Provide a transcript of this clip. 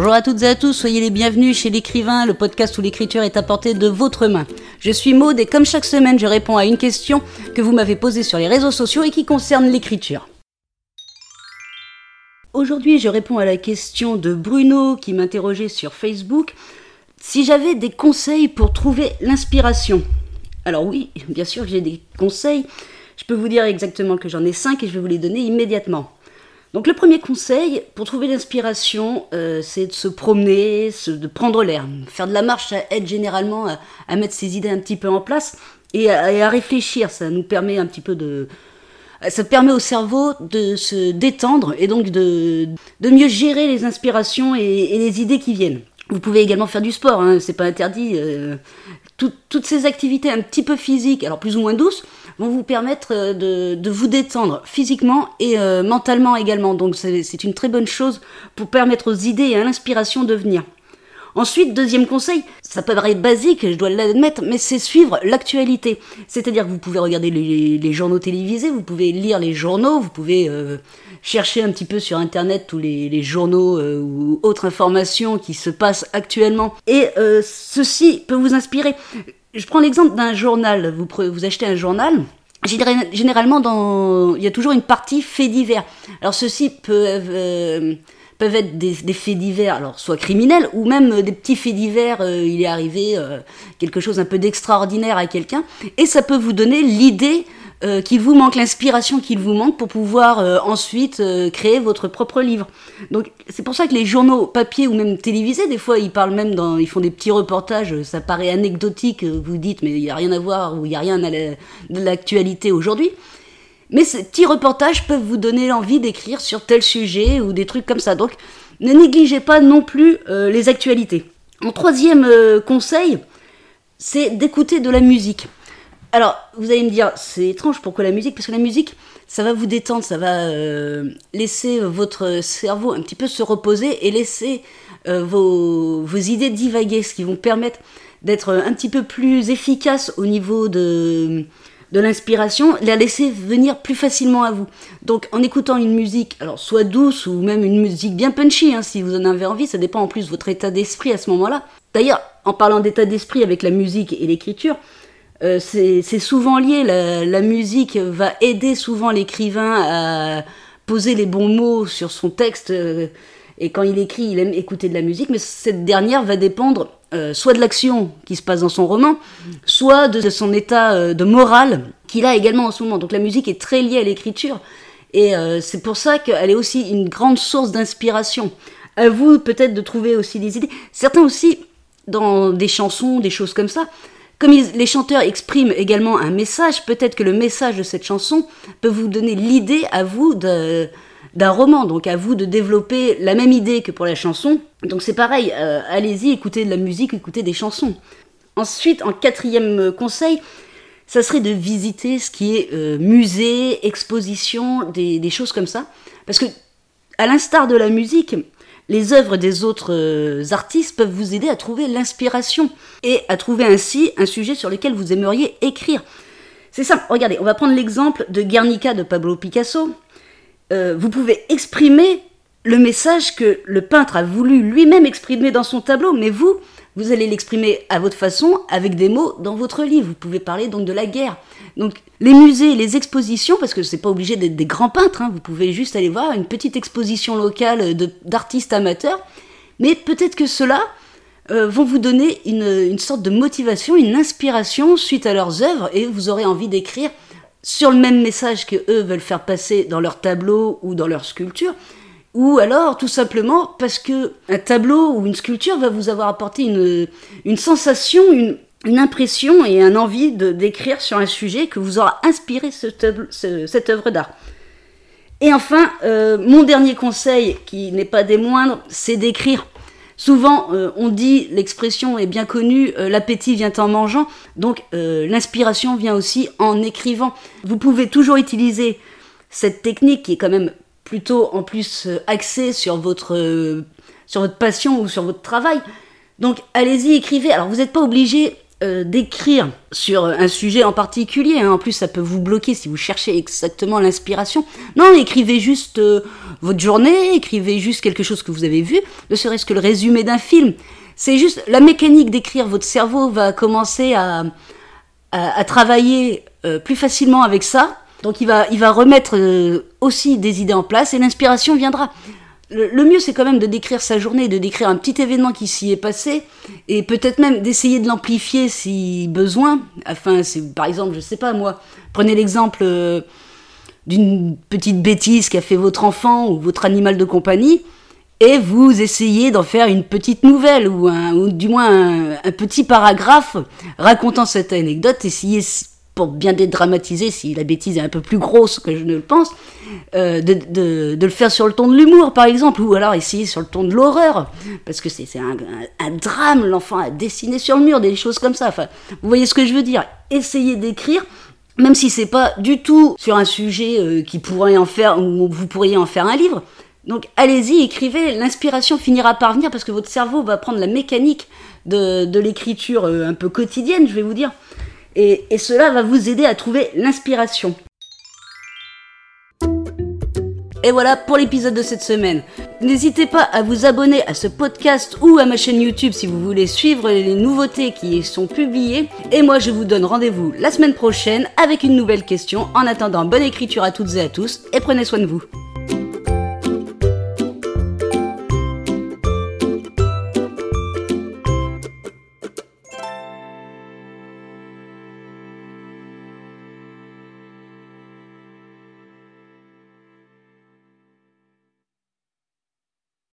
Bonjour à toutes et à tous, soyez les bienvenus chez l'écrivain, le podcast où l'écriture est apportée de votre main. Je suis Maude et comme chaque semaine, je réponds à une question que vous m'avez posée sur les réseaux sociaux et qui concerne l'écriture. Aujourd'hui, je réponds à la question de Bruno qui m'interrogeait sur Facebook. Si j'avais des conseils pour trouver l'inspiration. Alors oui, bien sûr que j'ai des conseils. Je peux vous dire exactement que j'en ai cinq et je vais vous les donner immédiatement. Donc le premier conseil pour trouver l'inspiration, euh, c'est de se promener, de prendre l'air. Faire de la marche, ça aide généralement à, mettre ses idées un petit peu en place et à, réfléchir. Ça nous permet un petit peu de... Ça permet au cerveau de se détendre et donc de, mieux gérer les inspirations et, les idées qui viennent. Vous pouvez également faire du sport, hein, c'est pas interdit. Euh, toutes ces activités un petit peu physiques, alors plus ou moins douces, vont vous permettre euh, de, vous détendre physiquement et euh, mentalement également. Donc c'est une très bonne chose pour permettre aux idées et à l'inspiration de venir. Ensuite, deuxième conseil, ça paraît basique, je dois l'admettre, mais c'est suivre l'actualité. C'est-à-dire que vous pouvez regarder les, journaux télévisés, vous pouvez lire les journaux, vous pouvez euh, chercher un petit peu sur Internet tous les, journaux ou autres informations qui se passent actuellement. Et ceci peut vous inspirer je prends l'exemple d'un journal. Vous, achetez un journal. Généralement, il y a toujours une partie faits divers. Alors, ceux-ci peuvent, euh, être des, faits divers, alors soit criminels, ou même des petits faits divers. Euh, il est arrivé euh, quelque chose un peu d'extraordinaire à quelqu'un. Et ça peut vous donner l'idée euh, qu'il vous manque, l'inspiration qu'il vous manque pour pouvoir euh, ensuite euh, créer votre propre livre. Donc c'est pour ça que les journaux papier ou même télévisés, des fois ils parlent même dans, ils font des petits reportages, ça paraît anecdotique, vous dites mais il n'y a rien à voir ou il n'y a rien à de l'actualité aujourd'hui. Mais ces petits reportages peuvent vous donner l'envie d'écrire sur tel sujet ou des trucs comme ça. Donc ne négligez pas non plus les actualités. Mon troisième conseil, c'est d'écouter de la musique. Alors, vous allez me dire, c'est étrange, pourquoi la musique? Parce que la musique, ça va vous détendre, ça va euh, laisser votre cerveau un petit peu se reposer et laisser euh, vos, idées divaguer, ce qui vont permettre d'être un petit peu plus efficace au niveau de, l'inspiration, la laisser venir plus facilement à vous. Donc en écoutant une musique, alors soit douce ou même une musique bien punchy, hein, si vous en avez envie, ça dépend en plus de votre état d'esprit à ce moment-là. D'ailleurs, en parlant d'état d'esprit avec la musique et l'écriture, euh, c'est souvent lié. La, musique va aider souvent l'écrivain à poser les bons mots sur son texte. Euh, et quand il écrit, il aime écouter de la musique, mais cette dernière va dépendre euh, soit de l'action qui se passe dans son roman, soit de son état de morale qu'il a également en ce moment. Donc la musique est très liée à l'écriture. Et c'est pour ça qu'elle est aussi une grande source d'inspiration. À vous peut-être de trouver aussi des idées. Certains aussi, dans des chansons, des choses comme ça, comme les chanteurs expriment également un message, peut-être que le message de cette chanson peut vous donner l'idée à vous d'un roman, donc à vous de développer la même idée que pour la chanson. Donc c'est pareil, euh, allez-y, écoutez de la musique, écoutez des chansons. Ensuite, en quatrième conseil, ça serait de visiter ce qui est euh, musée, exposition, des, des, choses comme ça. Parce que, à l'instar de la musique, les œuvres des autres euh, artistes peuvent vous aider à trouver l'inspiration et à trouver ainsi un sujet sur lequel vous aimeriez écrire. C'est simple, regardez, on va prendre l'exemple de Guernica de Pablo Picasso. Euh, vous pouvez exprimer le message que le peintre a voulu lui-même exprimer dans son tableau, mais vous, vous allez l'exprimer à votre façon, avec des mots dans votre livre. Vous pouvez parler donc de la guerre. Donc les musées, les expositions, parce que c'est pas obligé d'être des grands peintres, hein, vous pouvez juste aller voir une petite exposition locale d'artistes amateurs, mais peut-être que ceux-là euh, vont vous donner une, une, sorte de motivation, une inspiration suite à leurs œuvres, et vous aurez envie d'écrire sur le même message que eux veulent faire passer dans leur tableau ou dans leur sculpture, ou alors tout simplement parce que un tableau ou une sculpture va vous avoir apporté une, sensation, une, impression et un envie de d'écrire sur un sujet que vous aura inspiré ce cette œuvre d'art. Et enfin, euh, mon dernier conseil, qui n'est pas des moindres, c'est d'écrire. Souvent, euh, on dit, l'expression est bien connue, euh, l'appétit vient en mangeant, donc l'inspiration vient aussi en écrivant. Vous pouvez toujours utiliser cette technique qui est quand même plutôt en plus euh, axé sur votre, euh, sur votre passion ou sur votre travail. Donc allez-y, écrivez. Alors vous n'êtes pas obligé euh, d'écrire sur un sujet en particulier. Hein. En plus, ça peut vous bloquer si vous cherchez exactement l'inspiration. Non, écrivez juste votre journée, écrivez juste quelque chose que vous avez vu, ne serait-ce que le résumé d'un film. C'est juste la mécanique d'écrire. Votre cerveau va commencer à, à, travailler plus facilement avec ça. Donc il va, remettre aussi des idées en place et l'inspiration viendra le, mieux, c'est quand même de décrire sa journée, de décrire un petit événement qui s'y est passé, et peut-être même d'essayer de l'amplifier si besoin. C'est par exemple, je sais pas moi, prenez l'exemple euh, d'une petite bêtise qu'a fait votre enfant ou votre animal de compagnie, et vous essayez d'en faire une petite nouvelle ou, du moins un, un, petit paragraphe racontant cette anecdote. Essayez pour bien dédramatiser, si la bêtise est un peu plus grosse que je ne le pense, euh, de, le faire sur le ton de l'humour, par exemple, ou alors essayer sur le ton de l'horreur, parce que c'est un, drame, l'enfant a dessiné sur le mur, des choses comme ça. Enfin, vous voyez ce que je veux dire? Essayez d'écrire, même si c'est pas du tout sur un sujet euh, qui pourrait en faire, ou vous pourriez en faire un livre. Donc allez-y, écrivez, l'inspiration finira par venir parce que votre cerveau va prendre la mécanique de, de l'écriture euh, un peu quotidienne, je vais vous dire et, cela va vous aider à trouver l'inspiration. Et voilà pour l'épisode de cette semaine. N'hésitez pas à vous abonner à ce podcast ou à ma chaîne YouTube si vous voulez suivre les nouveautés qui y sont publiées. Et moi je vous donne rendez-vous la semaine prochaine avec une nouvelle question. En attendant, bonne écriture à toutes et à tous et prenez soin de vous.